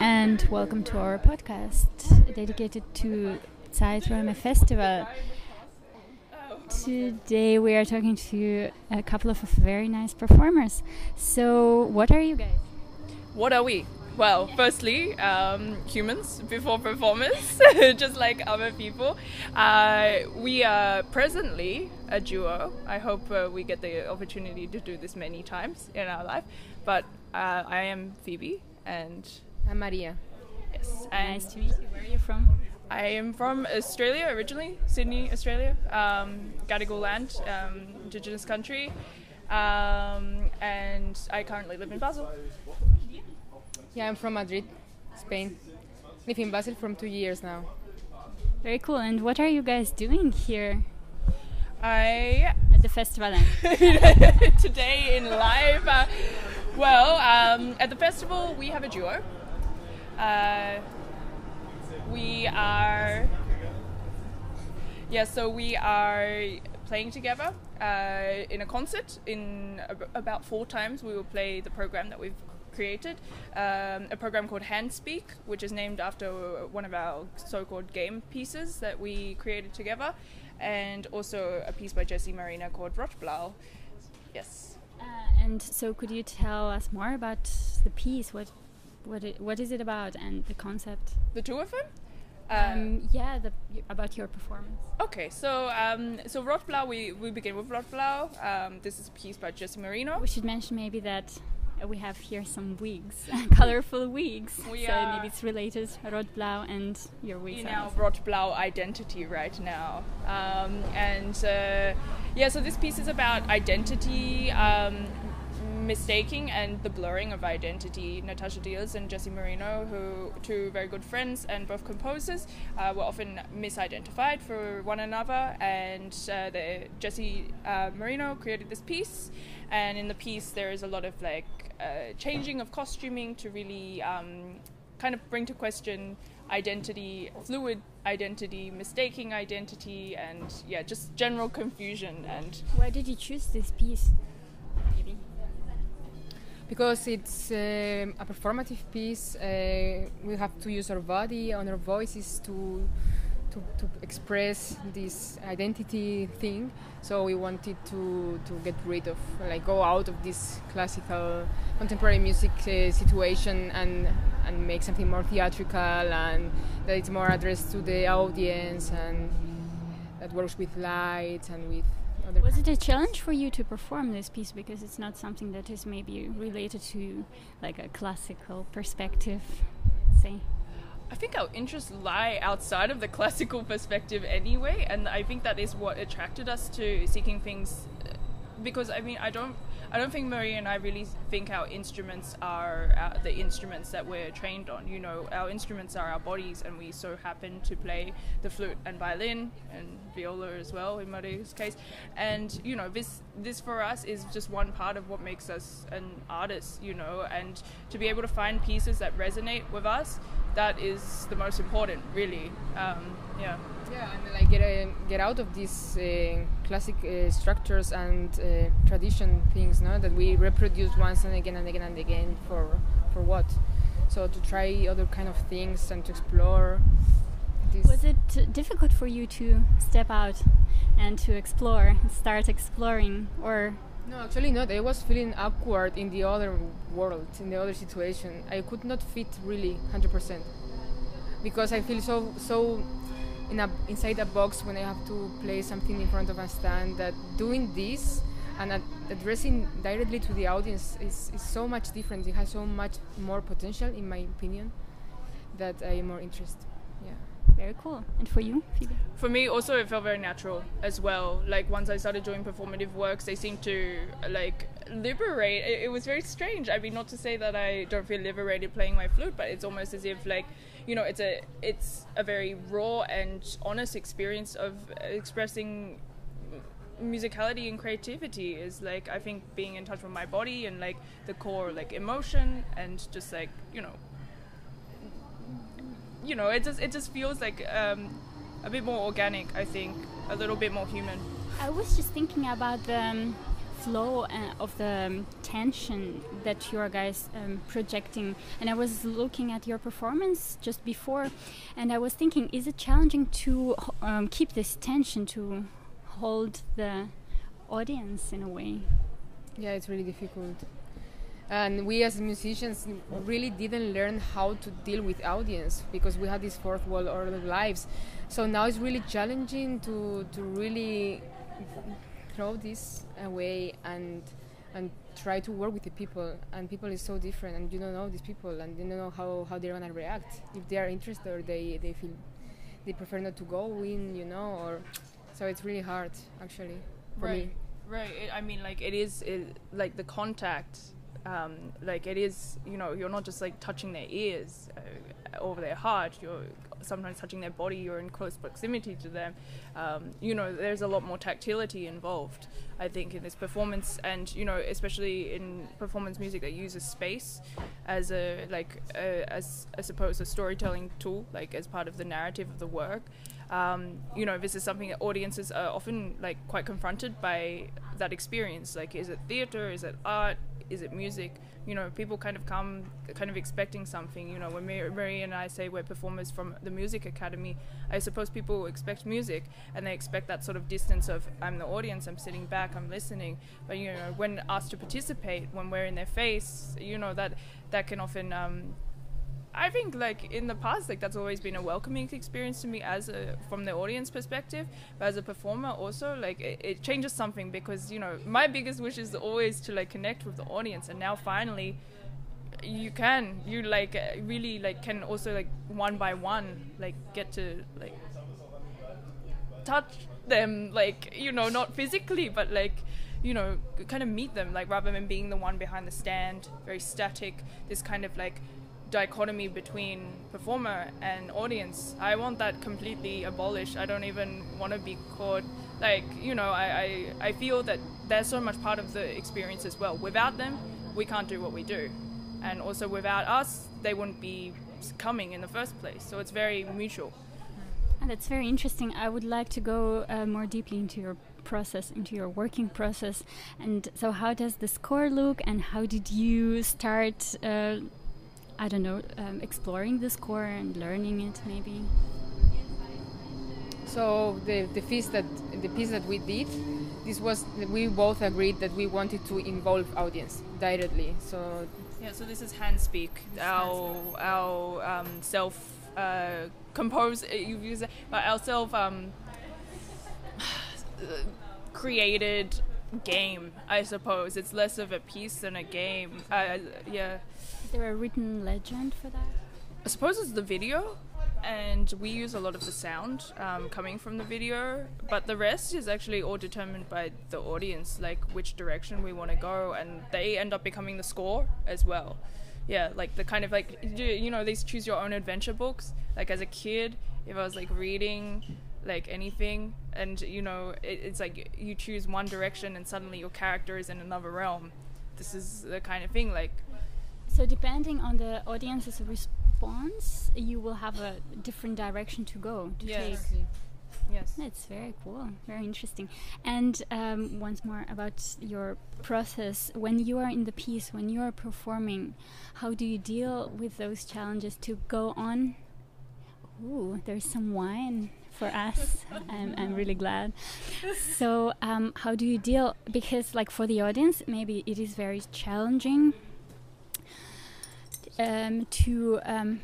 and welcome to our podcast dedicated to Zeiträume Festival. Today we are talking to a couple of very nice performers. So, what are you guys? What are we? Well, firstly, um, humans before performers, just like other people. Uh, we are presently a duo. I hope uh, we get the opportunity to do this many times in our life. But uh, I am Phoebe, and I'm Maria. Yes, nice to meet you. Where are you from? I am from Australia originally, Sydney, Australia, um, Gadigal land, um, indigenous country, um, and I currently live in Basel. Yeah, I'm from Madrid, Spain. Live in Basel from two years now. Very cool. And what are you guys doing here? I at the festival today in live. Uh, well, um, at the festival we have a duo. Uh, we are yeah, so we are playing together uh, in a concert. In ab- about four times, we will play the program that we've created um, a program called Handspeak, which is named after one of our so-called game pieces that we created together, and also a piece by Jessie Marino called Rotblau. Yes. Uh, and so, could you tell us more about the piece? What, what, it, what is it about, and the concept? The two of them. Um, yeah, the, about your performance. Okay, so um, so Rotblau, we, we begin with Rotblau. Um, this is a piece by Jessie Marino. We should mention maybe that we have here some wigs, colorful wigs. We so maybe it's related, Rotblau and your wigs. In our Rotblau identity right now. Um, and uh, yeah, so this piece is about identity, um, mistaking and the blurring of identity. Natacha Diels and Jessie Marino, who two very good friends and both composers, uh, were often misidentified for one another. And uh, the, Jessie uh, Marino created this piece, and in the piece there is a lot of like uh, changing of costuming to really um, kind of bring to question identity, fluid identity, mistaking identity, and yeah, just general confusion. And why did you choose this piece? Because it's uh, a performative piece. Uh, we have to use our body and our voices to to, to express this identity thing. So we wanted to, to get rid of, like, go out of this classical contemporary music uh, situation and and make something more theatrical and that it's more addressed to the audience and that works with lights and with other. Was it a challenge for you to perform this piece because it's not something that is maybe related to like a classical perspective, say? I think our interests lie outside of the classical perspective anyway, and I think that is what attracted us to seeking things. Uh, because I mean, I don't, I don't think Marie and I really think our instruments are uh, the instruments that we're trained on. You know, our instruments are our bodies, and we so happen to play the flute and violin and viola as well in Marie's case. And you know, this this for us is just one part of what makes us an artist. You know, and to be able to find pieces that resonate with us that is the most important, really. Um, yeah. Yeah, and like get uh, get out of these uh, classic uh, structures and uh, tradition things, no, that we reproduce once and again and again and again for for what? So to try other kind of things and to explore. Was it difficult for you to step out and to explore, start exploring, or no, actually not. I was feeling awkward in the other world, in the other situation. I could not fit really 100% because I feel so so in a, inside a box when I have to play something in front of a stand that doing this and ad addressing directly to the audience is, is so much different. It has so much more potential, in my opinion, that I am more interested. Yeah. Very cool. And for you, Phoebe? For me, also, it felt very natural as well. Like once I started doing performative works, they seemed to like liberate. It, it was very strange. I mean, not to say that I don't feel liberated playing my flute, but it's almost as if like you know, it's a it's a very raw and honest experience of expressing musicality and creativity is like I think being in touch with my body and like the core like emotion and just like you know you know, it just it just feels like um, a bit more organic. I think a little bit more human. I was just thinking about the um, flow uh, of the um, tension that you are guys um, projecting. And I was looking at your performance just before, and I was thinking, is it challenging to um, keep this tension to hold the audience in a way? Yeah, it's really difficult. And we as musicians really didn't learn how to deal with audience because we had this fourth wall all our lives. So now it's really challenging to, to really throw this away and and try to work with the people. And people is so different and you don't know these people and you don't know how, how they're gonna react. If they are interested or they, they feel they prefer not to go in you know or so it's really hard actually for right me. Right it, i mean like it is it, like the contact um, like it is you know you're not just like touching their ears uh, over their heart you're sometimes touching their body you're in close proximity to them. Um, you know there's a lot more tactility involved i think in this performance. And you know especially in performance music that uses space as a like a, as i suppose a storytelling tool like as part of the narrative of the work. Um, you know this is something that audiences are often like quite confronted by that experience like is it theater is it art is it music? You know, people kind of come kind of expecting something. You know, when Mary and I say we're performers from the music academy, I suppose people expect music and they expect that sort of distance of I'm the audience, I'm sitting back, I'm listening. But you know, when asked to participate, when we're in their face, you know that that can often um, I think like in the past, like that's always been a welcoming experience to me as a from the audience perspective, but as a performer also like it, it, changes something because you know my biggest wish is always to like connect with the audience, and now finally you can you like really like can also like one by one like get to like touch them like you know not physically but like you know kind of meet them like rather than being the one behind the stand very static this kind of like dichotomy between performer and audience. I want that completely abolished. I don't even want to be called like you know. I, I I feel that they're so much part of the experience as well. Without them, we can't do what we do, and also without us, they wouldn't be coming in the first place. So it's very mutual. And that's very interesting. I would like to go uh, more deeply into your process, into your working process. And so, how does the score look, and how did you start uh, I don't know, um, exploring the score and learning it maybe? So the the piece that the piece that we did, this was we both agreed that we wanted to involve audience directly. So yeah, so this is hand speak, our our um, self uh, compose uh, you use it, but our self um, created game. I suppose it's less of a piece than a game. Uh, yeah. Is there a written legend for that? I suppose it's the video, and we use a lot of the sound um, coming from the video, but the rest is actually all determined by the audience, like which direction we want to go, and they end up becoming the score as well. Yeah, like the kind of like you know these choose your own adventure books. Like as a kid, if I was like reading like anything, and you know it, it's like you choose one direction and suddenly your character is in another realm. This is the kind of thing like so depending on the audience's response, you will have a different direction to go to yes. take. Yes. That's very cool, very interesting. And um, once more about your process. When you are in the piece, when you are performing, how do you deal with those challenges to go on? Ooh, there's some wine for us. I'm, I'm really glad. So, um, how do you deal? Because, like, for the audience, maybe it is very challenging um, to um,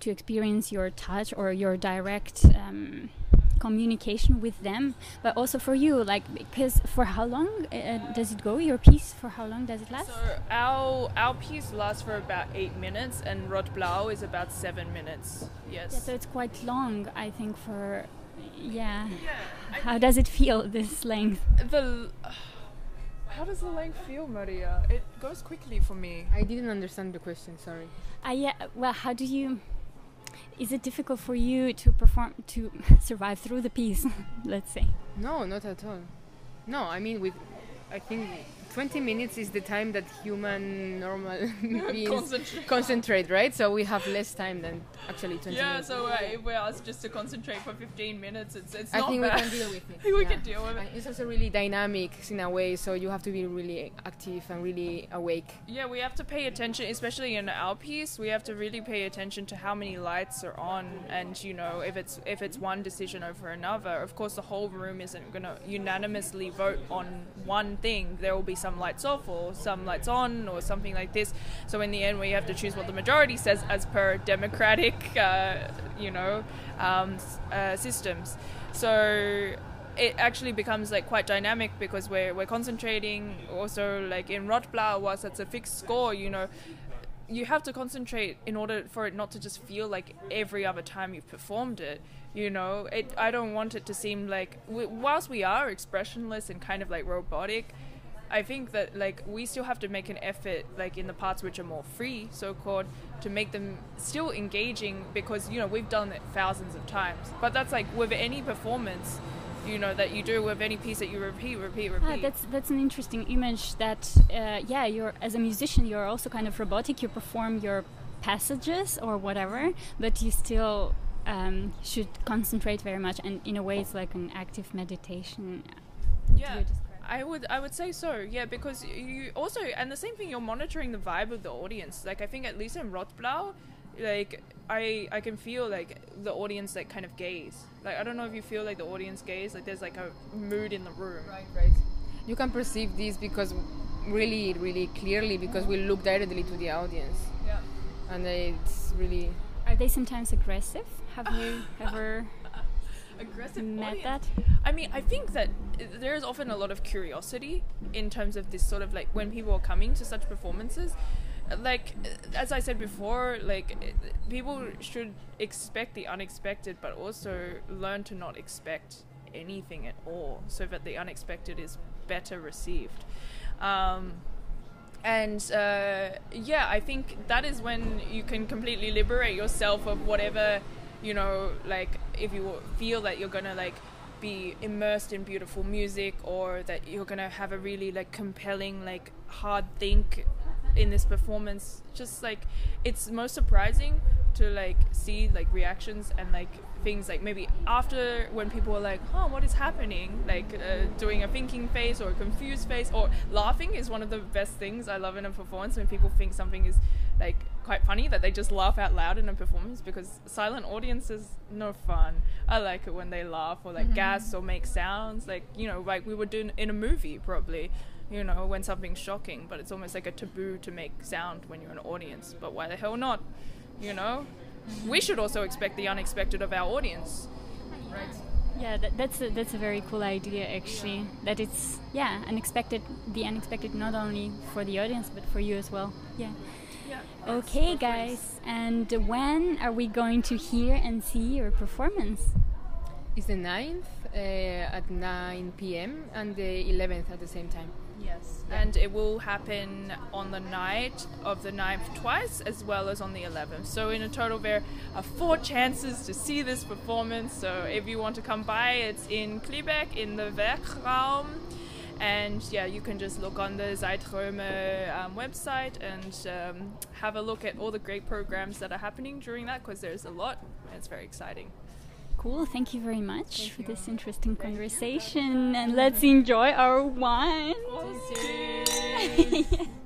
to experience your touch or your direct um, communication with them, but also for you, like because for how long uh, does it go? Your piece for how long does it last? So our our piece lasts for about eight minutes, and Rot Blau is about seven minutes. Yes. Yeah, so it's quite long, I think. For yeah. Yeah. how does it feel this length? The. How does the length feel, Maria? It goes quickly for me. I didn't understand the question. Sorry. Uh, yeah. Well, how do you? Is it difficult for you to perform to survive through the piece? let's say. No, not at all. No, I mean with I think 20 minutes is the time that human normal beings Concentrate. concentrate, right? So we have less time than actually 20 Yeah, minutes. so uh, if we're asked just to concentrate for 15 minutes, it's it's I not think bad. we can deal with it. we yeah. can deal with it. And it's also really dynamic in a way, so you have to be really active and really awake. Yeah, we have to pay attention, especially in our piece. We have to really pay attention to how many lights are on, and you know, if it's if it's one decision over another. Of course, the whole room isn't going to unanimously vote on one thing. There will be some lights off or some lights on or something like this. So in the end, we have to choose what the majority says as per democratic, uh, you know, um, uh, systems. So it actually becomes like quite dynamic because we're, we're concentrating also like in Rotblau was it's a fixed score you know you have to concentrate in order for it not to just feel like every other time you've performed it you know it i don't want it to seem like whilst we are expressionless and kind of like robotic i think that like we still have to make an effort like in the parts which are more free so called to make them still engaging because you know we've done it thousands of times but that's like with any performance you know that you do with any piece that you repeat repeat repeat Ah, that's that's an interesting image. That uh, yeah, you're as a musician, you're also kind of robotic. You perform your passages or whatever, but you still um, should concentrate very much. And in a way, it's like an active meditation. Would yeah you describe it? I would I would say so yeah because you also and the same thing you're monitoring the vibe of the audience. Like I think at least in Rotblau like I I can feel like the audience like kind of gaze. Like I don't know if you feel like the audience gaze like there's like a mood in the room. Right, right. You can perceive this because really, really clearly because we look directly to the audience, yeah. And it's really Are they sometimes aggressive? Have you ever aggressive met audience. that? I mean, I think that there is often a lot of curiosity in terms of this sort of like when people are coming to such performances. Like, as I said before, like people should expect the unexpected, but also learn to not expect anything at all, so that the unexpected is better received. Um, and uh, yeah, I think that is when you can completely liberate yourself of whatever, you know, like if you feel that you're gonna like be immersed in beautiful music or that you're gonna have a really like compelling like hard think in this performance just like it's most surprising to like see like reactions and like things like maybe after when people are like oh what is happening like uh, doing a thinking face or a confused face or laughing is one of the best things i love in a performance when people think something is like quite funny that they just laugh out loud in a performance because silent audience is no fun i like it when they laugh or like gas or make sounds like you know like we would do in a movie probably you know, when something's shocking, but it's almost like a taboo to make sound when you're an audience. But why the hell not? You know? We should also expect the unexpected of our audience. right? Yeah, that, that's a, that's a very cool idea actually. That it's yeah unexpected, the unexpected not only for the audience but for you as well. Yeah. Yeah. Okay, guys. And when are we going to hear and see your performance? it's the 9th uh, at 9 p.m. and the 11th at the same time. Yes. And it will happen on the night of the 9th twice as well as on the 11th. So, in a total, there are four chances to see this performance. So, if you want to come by, it's in Klybeck in the Werkraum. And yeah, you can just look on the Zeiträume um, website and um, have a look at all the great programs that are happening during that because there's a lot it's very exciting. Cool. Thank you very much for this interesting conversation, and let's enjoy our wine.